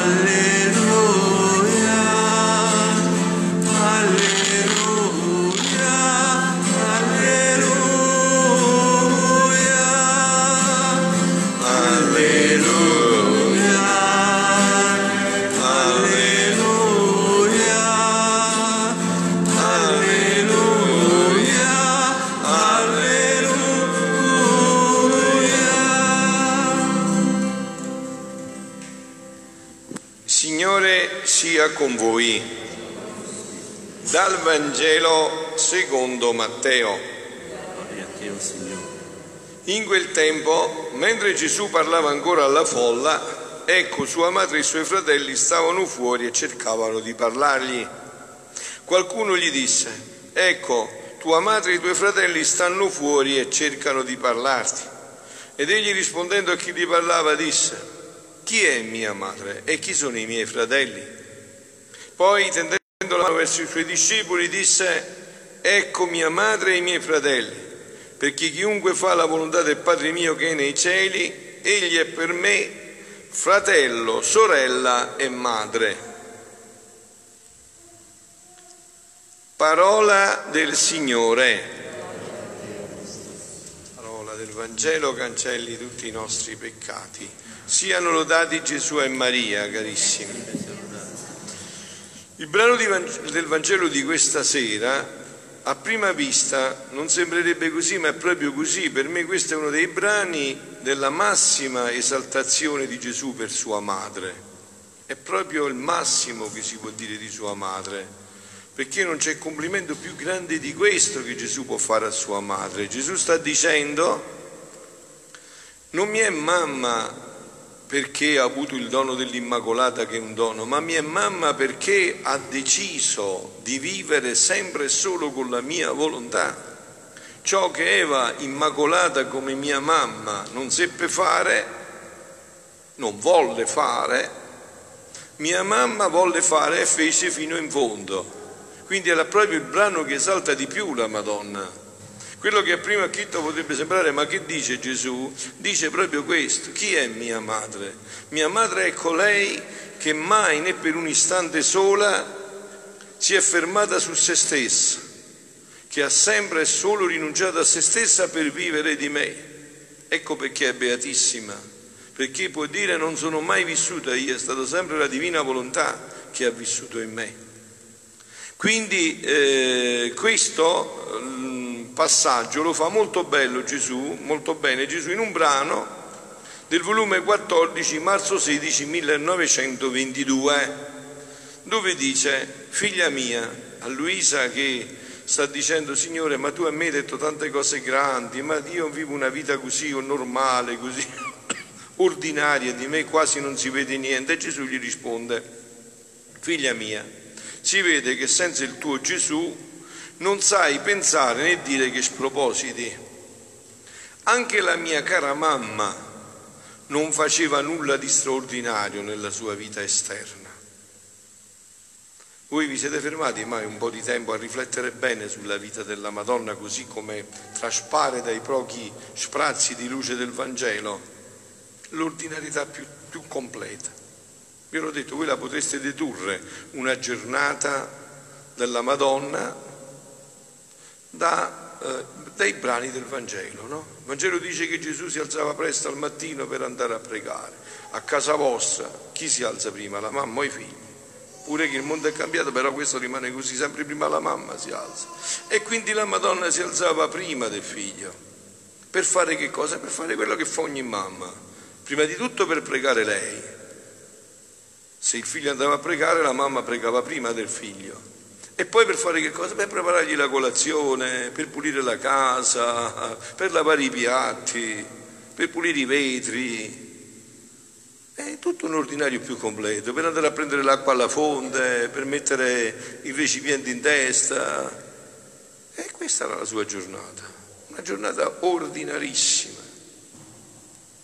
con In quel tempo, mentre Gesù parlava ancora alla folla, ecco sua madre e i suoi fratelli stavano fuori e cercavano di parlargli. Qualcuno gli disse, ecco, tua madre e i tuoi fratelli stanno fuori e cercano di parlarti. Ed egli rispondendo a chi gli parlava disse, chi è mia madre e chi sono i miei fratelli? Poi, tendendo la mano verso i suoi discepoli, disse, ecco mia madre e i miei fratelli, perché chiunque fa la volontà del Padre mio che è nei cieli, egli è per me fratello, sorella e madre. Parola del Signore. Parola del Vangelo cancelli tutti i nostri peccati. Siano lodati Gesù e Maria, carissimi. Il brano del Vangelo di questa sera, a prima vista, non sembrerebbe così, ma è proprio così. Per me questo è uno dei brani della massima esaltazione di Gesù per sua madre. È proprio il massimo che si può dire di sua madre, perché non c'è complimento più grande di questo che Gesù può fare a sua madre. Gesù sta dicendo, non mi è mamma perché ha avuto il dono dell'Immacolata che è un dono, ma mia mamma perché ha deciso di vivere sempre e solo con la mia volontà. Ciò che Eva Immacolata come mia mamma non seppe fare, non volle fare, mia mamma volle fare e fece fino in fondo. Quindi era proprio il brano che esalta di più la Madonna. Quello che a prima acchitto potrebbe sembrare, ma che dice Gesù? Dice proprio questo. Chi è mia madre? Mia madre è colei che mai né per un istante sola si è fermata su se stessa, che ha sempre e solo rinunciato a se stessa per vivere di me. Ecco perché è beatissima, perché può dire non sono mai vissuta io, è stata sempre la divina volontà che ha vissuto in me. Quindi eh, questo passaggio lo fa molto bello Gesù, molto bene Gesù in un brano del volume 14, marzo 16, 1922, dove dice, figlia mia, a Luisa che sta dicendo, Signore, ma tu a me hai detto tante cose grandi, ma io vivo una vita così normale, così ordinaria, di me quasi non si vede niente. E Gesù gli risponde, figlia mia, si vede che senza il tuo Gesù non sai pensare né dire che spropositi. Anche la mia cara mamma non faceva nulla di straordinario nella sua vita esterna. Voi vi siete fermati mai un po' di tempo a riflettere bene sulla vita della Madonna così come traspare dai pochi sprazzi di luce del Vangelo? L'ordinarietà più, più completa. Vi ho detto, voi la potreste dedurre una giornata della Madonna da, eh, dai brani del Vangelo. No? Il Vangelo dice che Gesù si alzava presto al mattino per andare a pregare. A casa vostra chi si alza prima? La mamma o i figli? Pure che il mondo è cambiato, però questo rimane così, sempre prima la mamma si alza. E quindi la Madonna si alzava prima del figlio. Per fare che cosa? Per fare quello che fa ogni mamma. Prima di tutto per pregare lei. Se il figlio andava a pregare, la mamma pregava prima del figlio. E poi per fare che cosa? Per preparargli la colazione, per pulire la casa, per lavare i piatti, per pulire i vetri. È tutto un ordinario più completo, per andare a prendere l'acqua alla fonte, per mettere il recipiente in testa. E questa era la sua giornata, una giornata ordinarissima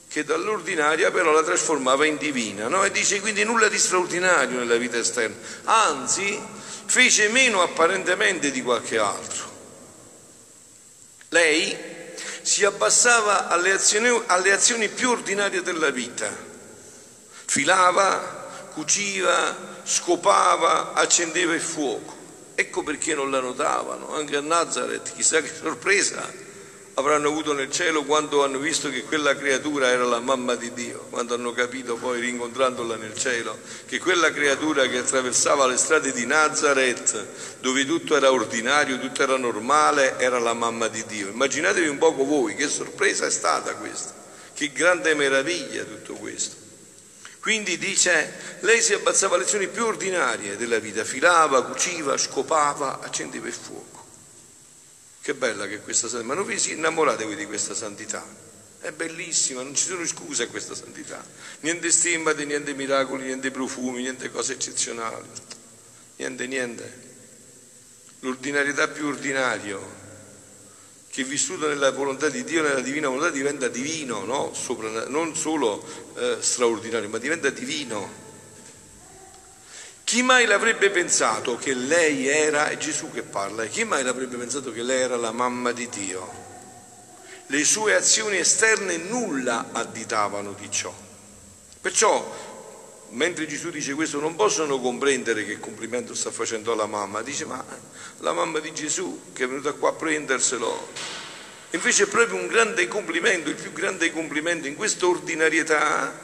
che dall'ordinaria però la trasformava in divina, no? E dice quindi nulla di straordinario nella vita esterna, anzi fece meno apparentemente di qualche altro. Lei si abbassava alle azioni, alle azioni più ordinarie della vita, filava, cuciva, scopava, accendeva il fuoco. Ecco perché non la notavano, anche a Nazareth, chissà che sorpresa avranno avuto nel cielo quando hanno visto che quella creatura era la mamma di Dio, quando hanno capito poi rincontrandola nel cielo che quella creatura che attraversava le strade di Nazareth, dove tutto era ordinario, tutto era normale, era la mamma di Dio. Immaginatevi un poco voi che sorpresa è stata questa, che grande meraviglia tutto questo. Quindi dice, lei si abbassava alle lezioni più ordinarie della vita, filava, cuciva, scopava, accendeva il fuoco. Che bella che questa santità, ma non vi si innamorate voi di questa santità? È bellissima, non ci sono scuse a questa santità. Niente stimmate, niente miracoli, niente profumi, niente cose eccezionali. Niente, niente. L'ordinarietà più ordinario, che vissuto nella volontà di Dio, nella divina volontà, diventa divino, no? Sopra, non solo eh, straordinario, ma diventa divino. Chi mai l'avrebbe pensato che lei era, è Gesù che parla, chi mai l'avrebbe pensato che lei era la mamma di Dio? Le sue azioni esterne nulla additavano di ciò. Perciò, mentre Gesù dice questo, non possono comprendere che complimento sta facendo alla mamma. Dice, ma la mamma di Gesù che è venuta qua a prenderselo. Invece è proprio un grande complimento, il più grande complimento in questa ordinarietà,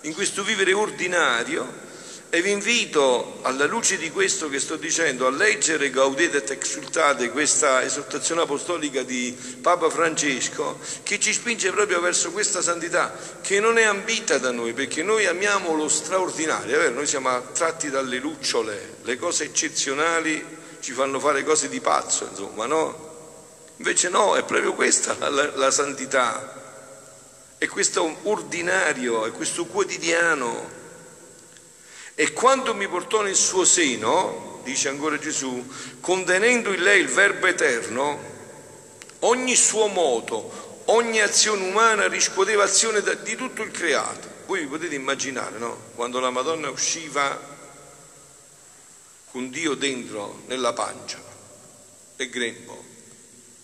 in questo vivere ordinario, e vi invito, alla luce di questo che sto dicendo, a leggere Gaudete et Exultate, questa esortazione apostolica di Papa Francesco, che ci spinge proprio verso questa santità, che non è ambita da noi, perché noi amiamo lo straordinario, vero? noi siamo attratti dalle lucciole, le cose eccezionali ci fanno fare cose di pazzo, insomma, no? Invece no, è proprio questa la, la santità, è questo ordinario, è questo quotidiano e quando mi portò nel suo seno, dice ancora Gesù, contenendo in lei il Verbo eterno, ogni suo moto, ogni azione umana riscuoteva azione di tutto il creato. Voi vi potete immaginare, no? Quando la Madonna usciva con Dio dentro nella pancia, nel grembo,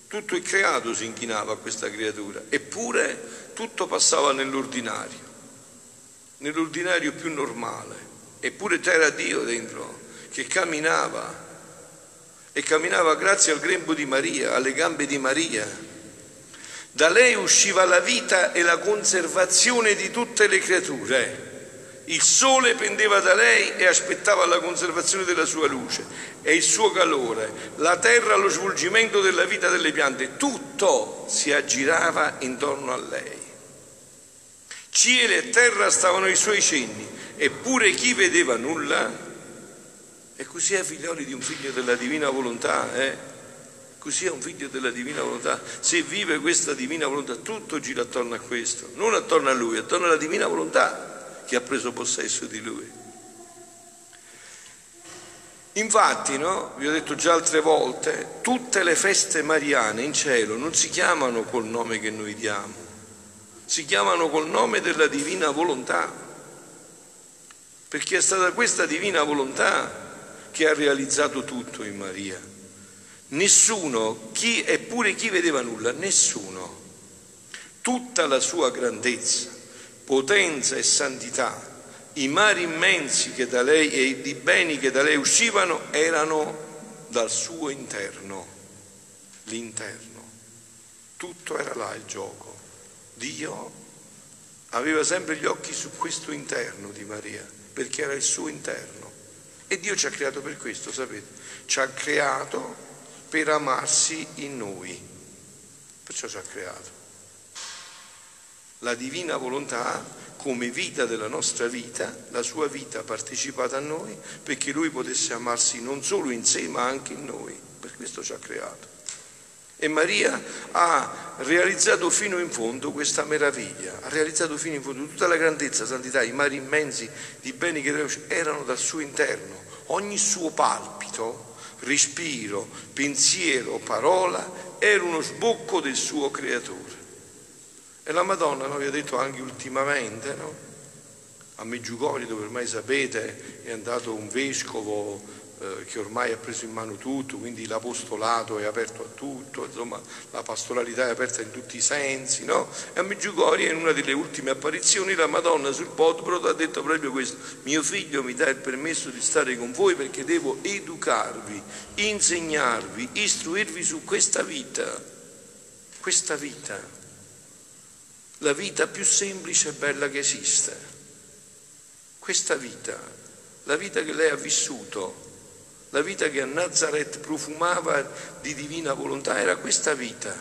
tutto il creato si inchinava a questa creatura, eppure tutto passava nell'ordinario, nell'ordinario più normale eppure c'era Dio dentro che camminava e camminava grazie al grembo di Maria, alle gambe di Maria. Da lei usciva la vita e la conservazione di tutte le creature. Il sole pendeva da lei e aspettava la conservazione della sua luce e il suo calore, la terra lo svolgimento della vita delle piante, tutto si aggirava intorno a lei. Cielo e terra stavano ai suoi cenni eppure chi vedeva nulla, e così è figlioli di un figlio della divina volontà, eh? Così è un figlio della divina volontà. Se vive questa divina volontà, tutto gira attorno a questo, non attorno a lui, attorno alla divina volontà che ha preso possesso di lui. Infatti, no, vi ho detto già altre volte, tutte le feste mariane in cielo non si chiamano col nome che noi diamo, si chiamano col nome della divina volontà perché è stata questa divina volontà che ha realizzato tutto in Maria. Nessuno, chi, eppure chi vedeva nulla, nessuno. Tutta la sua grandezza, potenza e santità, i mari immensi che da lei e i beni che da lei uscivano erano dal suo interno, l'interno. Tutto era là il gioco. Dio aveva sempre gli occhi su questo interno di Maria perché era il suo interno. E Dio ci ha creato per questo, sapete? Ci ha creato per amarsi in noi. Perciò ci ha creato. La divina volontà come vita della nostra vita, la sua vita partecipata a noi, perché lui potesse amarsi non solo in sé ma anche in noi. Per questo ci ha creato. E Maria ha realizzato fino in fondo questa meraviglia, ha realizzato fino in fondo tutta la grandezza, santità, i mari immensi di beni che erano dal suo interno. Ogni suo palpito, respiro, pensiero, parola era uno sbocco del suo creatore. E la Madonna, no, vi ha detto anche ultimamente, no? a Meggiugorio, dove ormai sapete è andato un vescovo eh, che ormai ha preso in mano tutto, quindi l'apostolato è aperto a tutto, insomma la pastoralità è aperta in tutti i sensi, no? E a Meggiugorie in una delle ultime apparizioni la Madonna sul Podbrod ha detto proprio questo, mio figlio mi dà il permesso di stare con voi perché devo educarvi, insegnarvi, istruirvi su questa vita, questa vita, la vita più semplice e bella che esiste, questa vita, la vita che lei ha vissuto la vita che a Nazareth profumava di divina volontà era questa vita.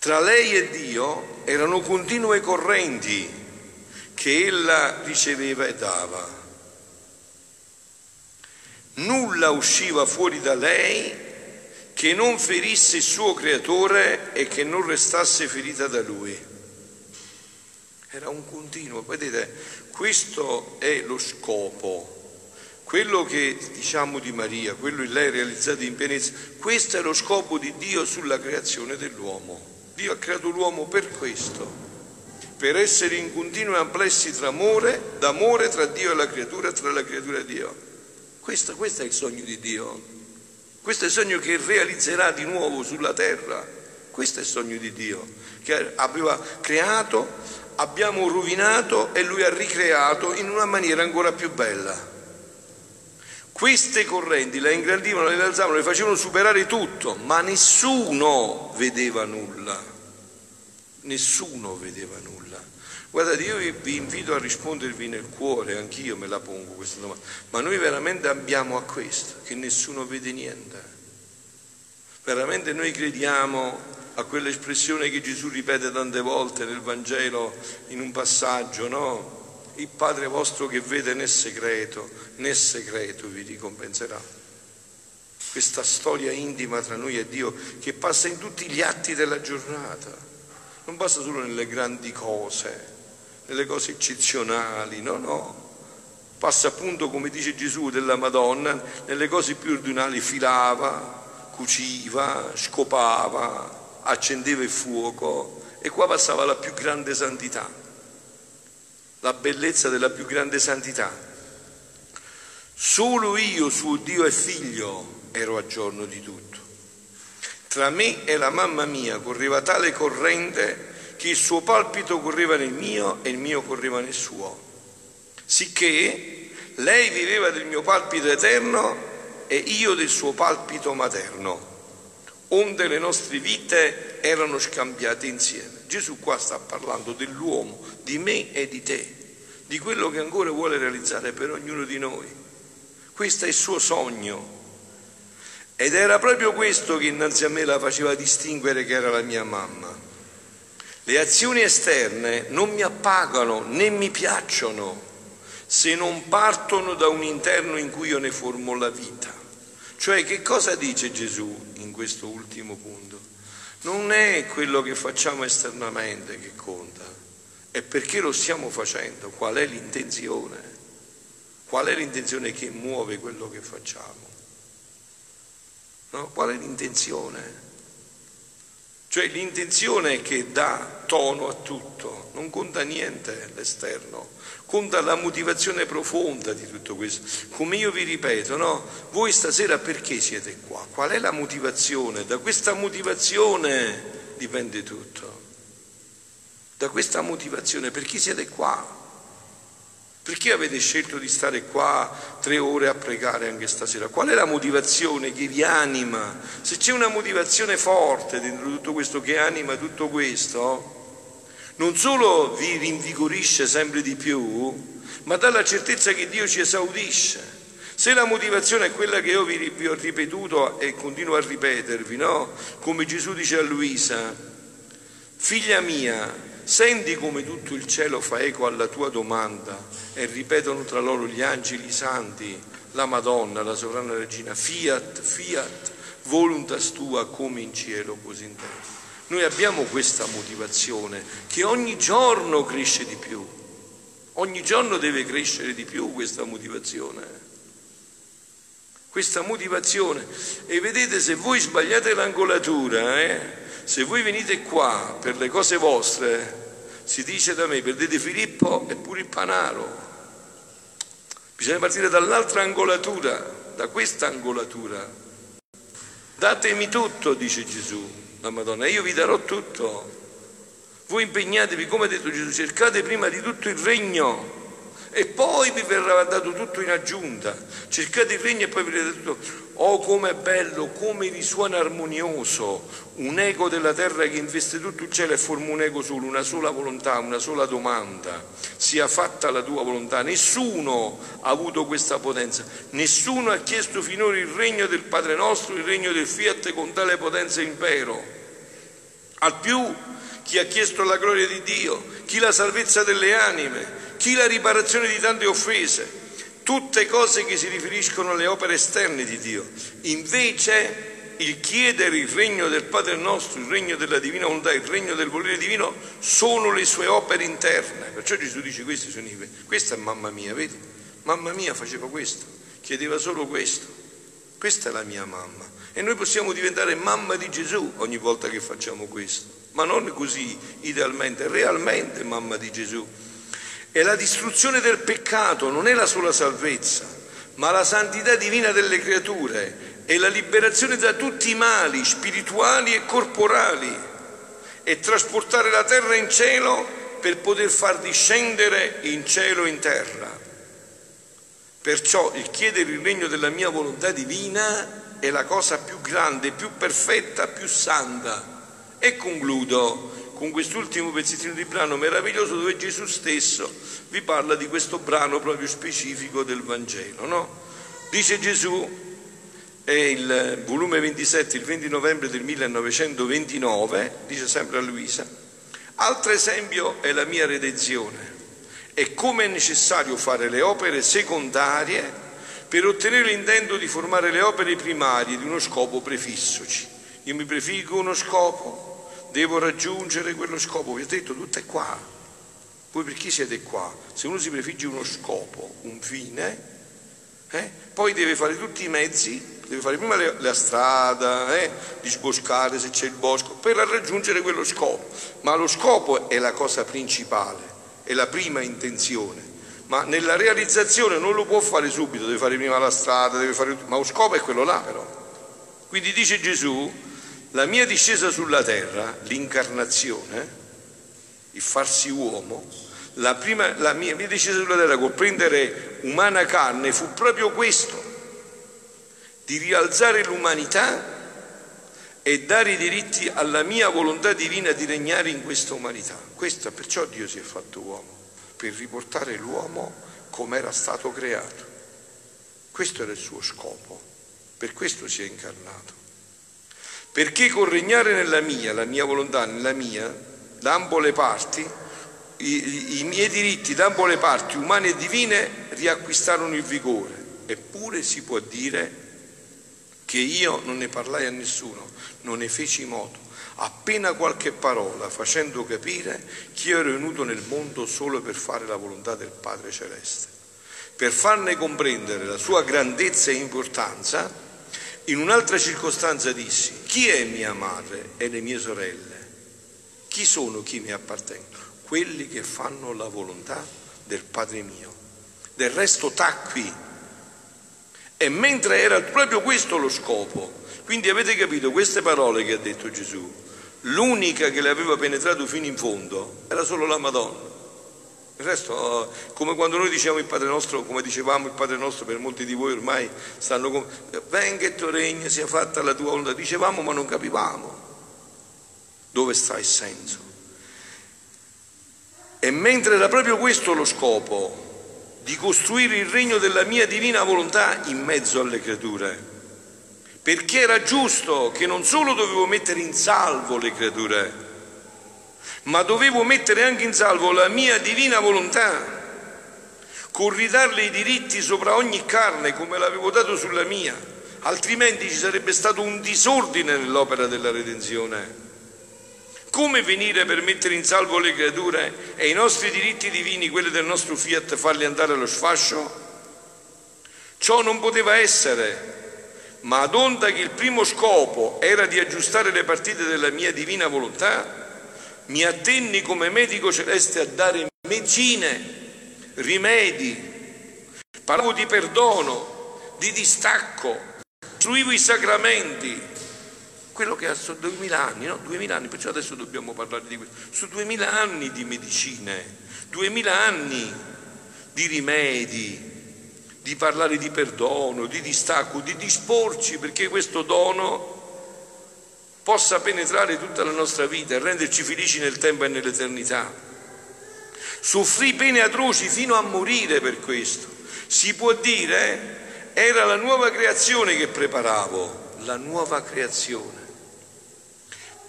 Tra lei e Dio erano continue correnti che ella riceveva e dava. Nulla usciva fuori da lei che non ferisse il suo creatore e che non restasse ferita da lui. Era un continuo, vedete, questo è lo scopo quello che diciamo di Maria, quello che lei realizzato in pienezza, questo è lo scopo di Dio sulla creazione dell'uomo. Dio ha creato l'uomo per questo, per essere in continui amplessi tra amore, d'amore tra Dio e la creatura, tra la creatura e Dio. Questo, questo è il sogno di Dio. Questo è il sogno che realizzerà di nuovo sulla terra. Questo è il sogno di Dio, che aveva creato, abbiamo rovinato e lui ha ricreato in una maniera ancora più bella. Queste correnti la ingrandivano, la innalzavano, le facevano superare tutto, ma nessuno vedeva nulla. Nessuno vedeva nulla. Guardate, io vi invito a rispondervi nel cuore, anch'io me la pongo questa domanda, ma noi veramente abbiamo a questo, che nessuno vede niente. Veramente noi crediamo a quell'espressione che Gesù ripete tante volte nel Vangelo in un passaggio, no? Il Padre vostro che vede nel segreto, nel segreto vi ricompenserà. Questa storia intima tra noi e Dio che passa in tutti gli atti della giornata, non passa solo nelle grandi cose, nelle cose eccezionali, no, no. Passa appunto, come dice Gesù, della Madonna, nelle cose più ordinali, filava, cuciva, scopava, accendeva il fuoco e qua passava la più grande santità la bellezza della più grande santità. Solo io, suo Dio e figlio, ero a giorno di tutto. Tra me e la mamma mia correva tale corrente che il suo palpito correva nel mio e il mio correva nel suo. Sicché lei viveva del mio palpito eterno e io del suo palpito materno, onde le nostre vite erano scambiate insieme. Gesù qua sta parlando dell'uomo, di me e di te di quello che ancora vuole realizzare per ognuno di noi. Questo è il suo sogno. Ed era proprio questo che innanzi a me la faceva distinguere che era la mia mamma. Le azioni esterne non mi appagano né mi piacciono se non partono da un interno in cui io ne formo la vita. Cioè che cosa dice Gesù in questo ultimo punto? Non è quello che facciamo esternamente che conta, e perché lo stiamo facendo, qual è l'intenzione, qual è l'intenzione che muove quello che facciamo, no? qual è l'intenzione. Cioè l'intenzione che dà tono a tutto, non conta niente l'esterno, conta la motivazione profonda di tutto questo. Come io vi ripeto, no? Voi stasera perché siete qua? Qual è la motivazione? Da questa motivazione dipende tutto da questa motivazione, per chi siete qua? Perché avete scelto di stare qua tre ore a pregare anche stasera? Qual è la motivazione che vi anima? Se c'è una motivazione forte dentro tutto questo che anima tutto questo, non solo vi rinvigorisce sempre di più, ma dà la certezza che Dio ci esaudisce. Se la motivazione è quella che io vi, vi ho ripetuto e continuo a ripetervi, no? Come Gesù dice a Luisa, figlia mia, Senti come tutto il cielo fa eco alla tua domanda e ripetono tra loro gli angeli santi, la Madonna, la sovrana regina, fiat, fiat, voluntas tua come in cielo così in terra. Noi abbiamo questa motivazione che ogni giorno cresce di più, ogni giorno deve crescere di più questa motivazione. Questa motivazione. E vedete, se voi sbagliate l'angolatura, eh, se voi venite qua per le cose vostre, si dice da me, perdete Filippo e pure il Panaro. Bisogna partire dall'altra angolatura, da questa angolatura. Datemi tutto, dice Gesù, la Madonna, e io vi darò tutto. Voi impegnatevi, come ha detto Gesù, cercate prima di tutto il regno e poi vi verrà dato tutto in aggiunta. Cercate il regno e poi dato tutto. Oh, com'è bello, come risuona armonioso un eco della terra che investe tutto il cielo e forma un eco solo, una sola volontà, una sola domanda. Sia fatta la tua volontà. Nessuno ha avuto questa potenza, nessuno ha chiesto finora il regno del Padre nostro, il regno del Fiat con tale potenza e impero. Al più chi ha chiesto la gloria di Dio, chi la salvezza delle anime, chi la riparazione di tante offese, tutte cose che si riferiscono alle opere esterne di Dio. Invece il chiedere il regno del Padre nostro, il regno della divina volontà, il regno del volere divino sono le sue opere interne. Perciò Gesù dice questi sono i Questa è mamma mia, vedi? Mamma mia faceva questo, chiedeva solo questo. Questa è la mia mamma. E noi possiamo diventare mamma di Gesù ogni volta che facciamo questo, ma non così idealmente, realmente mamma di Gesù. E la distruzione del peccato non è la sola salvezza, ma la santità divina delle creature e la liberazione da tutti i mali spirituali e corporali e trasportare la terra in cielo per poter far discendere in cielo in terra. Perciò il chiedere il regno della mia volontà divina è la cosa più grande, più perfetta, più santa. E concludo con quest'ultimo pezzettino di brano meraviglioso dove Gesù stesso vi parla di questo brano proprio specifico del Vangelo. No? Dice Gesù, è il volume 27, il 20 novembre del 1929, dice sempre a Luisa, altro esempio è la mia redenzione e come è necessario fare le opere secondarie per ottenere l'intento di formare le opere primarie di uno scopo prefissoci. Io mi prefiggo uno scopo, devo raggiungere quello scopo, vi ho detto tutto è qua. Voi per chi siete qua? Se uno si prefigge uno scopo, un fine, eh, poi deve fare tutti i mezzi, deve fare prima la strada, eh, disboscare se c'è il bosco, per raggiungere quello scopo. Ma lo scopo è la cosa principale, è la prima intenzione. Ma nella realizzazione non lo può fare subito, deve fare prima la strada, deve fare... ma lo scopo è quello là però. Quindi dice Gesù, la mia discesa sulla terra, l'incarnazione, il farsi uomo, la, prima, la mia, mia discesa sulla terra col prendere umana carne fu proprio questo, di rialzare l'umanità e dare i diritti alla mia volontà divina di regnare in questa umanità. Questo perciò Dio si è fatto uomo, per riportare l'uomo come era stato creato. Questo era il suo scopo, per questo si è incarnato perché con regnare nella mia, la mia volontà nella mia, da ambo le parti, i, i miei diritti da ambo le parti, umane e divine, riacquistarono il vigore. Eppure si può dire che io non ne parlai a nessuno, non ne feci modo, appena qualche parola, facendo capire che io ero venuto nel mondo solo per fare la volontà del Padre Celeste. Per farne comprendere la sua grandezza e importanza, in un'altra circostanza dissi, chi è mia madre e le mie sorelle? Chi sono chi mi appartengono? Quelli che fanno la volontà del Padre mio. Del resto tacqui. E mentre era proprio questo lo scopo, quindi avete capito queste parole che ha detto Gesù, l'unica che le aveva penetrato fino in fondo era solo la Madonna. Il resto, come quando noi diciamo il Padre nostro, come dicevamo il Padre nostro, per molti di voi ormai stanno come, venga il tuo regno, sia fatta la tua volontà, dicevamo ma non capivamo dove sta il senso. E mentre era proprio questo lo scopo, di costruire il regno della mia divina volontà in mezzo alle creature, perché era giusto che non solo dovevo mettere in salvo le creature, ma dovevo mettere anche in salvo la mia divina volontà, con ridarle i diritti sopra ogni carne come l'avevo dato sulla mia, altrimenti ci sarebbe stato un disordine nell'opera della redenzione. Come venire per mettere in salvo le creature e i nostri diritti divini, quelli del nostro fiat, farli andare allo sfascio? Ciò non poteva essere, ma ad onda che il primo scopo era di aggiustare le partite della mia divina volontà, mi attenni come medico celeste a dare medicine, rimedi, Parlavo di perdono, di distacco, istruivo i sacramenti, quello che ha su duemila anni, no? Duemila anni, perciò adesso dobbiamo parlare di questo, su duemila anni di medicine, duemila anni di rimedi, di parlare di perdono, di distacco, di disporci perché questo dono possa penetrare tutta la nostra vita e renderci felici nel tempo e nell'eternità. Soffrì pene atroci fino a morire per questo. Si può dire, era la nuova creazione che preparavo, la nuova creazione.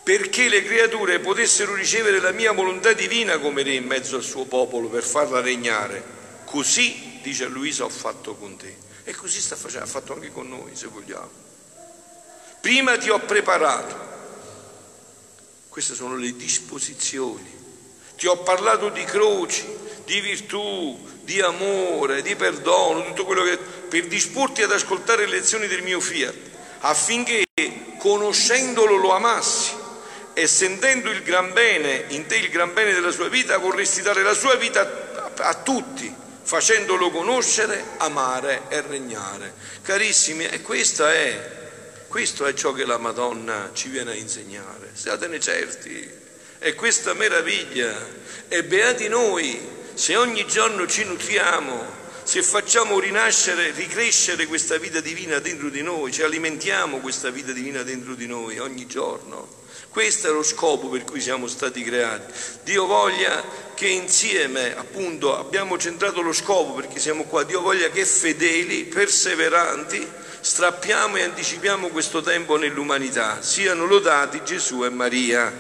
Perché le creature potessero ricevere la mia volontà divina come re in mezzo al suo popolo per farla regnare. Così, dice Luisa, ho fatto con te. E così sta facendo, ha fatto anche con noi, se vogliamo. Prima ti ho preparato. Queste sono le disposizioni. Ti ho parlato di croci, di virtù, di amore, di perdono, tutto quello che per disporti ad ascoltare le lezioni del mio fiat, affinché conoscendolo lo amassi e sentendo il gran bene, in te il gran bene della sua vita, vorresti dare la sua vita a, a tutti, facendolo conoscere, amare e regnare. Carissimi, e questa è questo è ciò che la Madonna ci viene a insegnare, siatene certi. È questa meraviglia. E beati noi se ogni giorno ci nutriamo, se facciamo rinascere, ricrescere questa vita divina dentro di noi, ci alimentiamo questa vita divina dentro di noi ogni giorno. Questo è lo scopo per cui siamo stati creati. Dio voglia che insieme, appunto, abbiamo centrato lo scopo perché siamo qua. Dio voglia che fedeli, perseveranti, strappiamo e anticipiamo questo tempo nell'umanità. Siano lodati Gesù e Maria.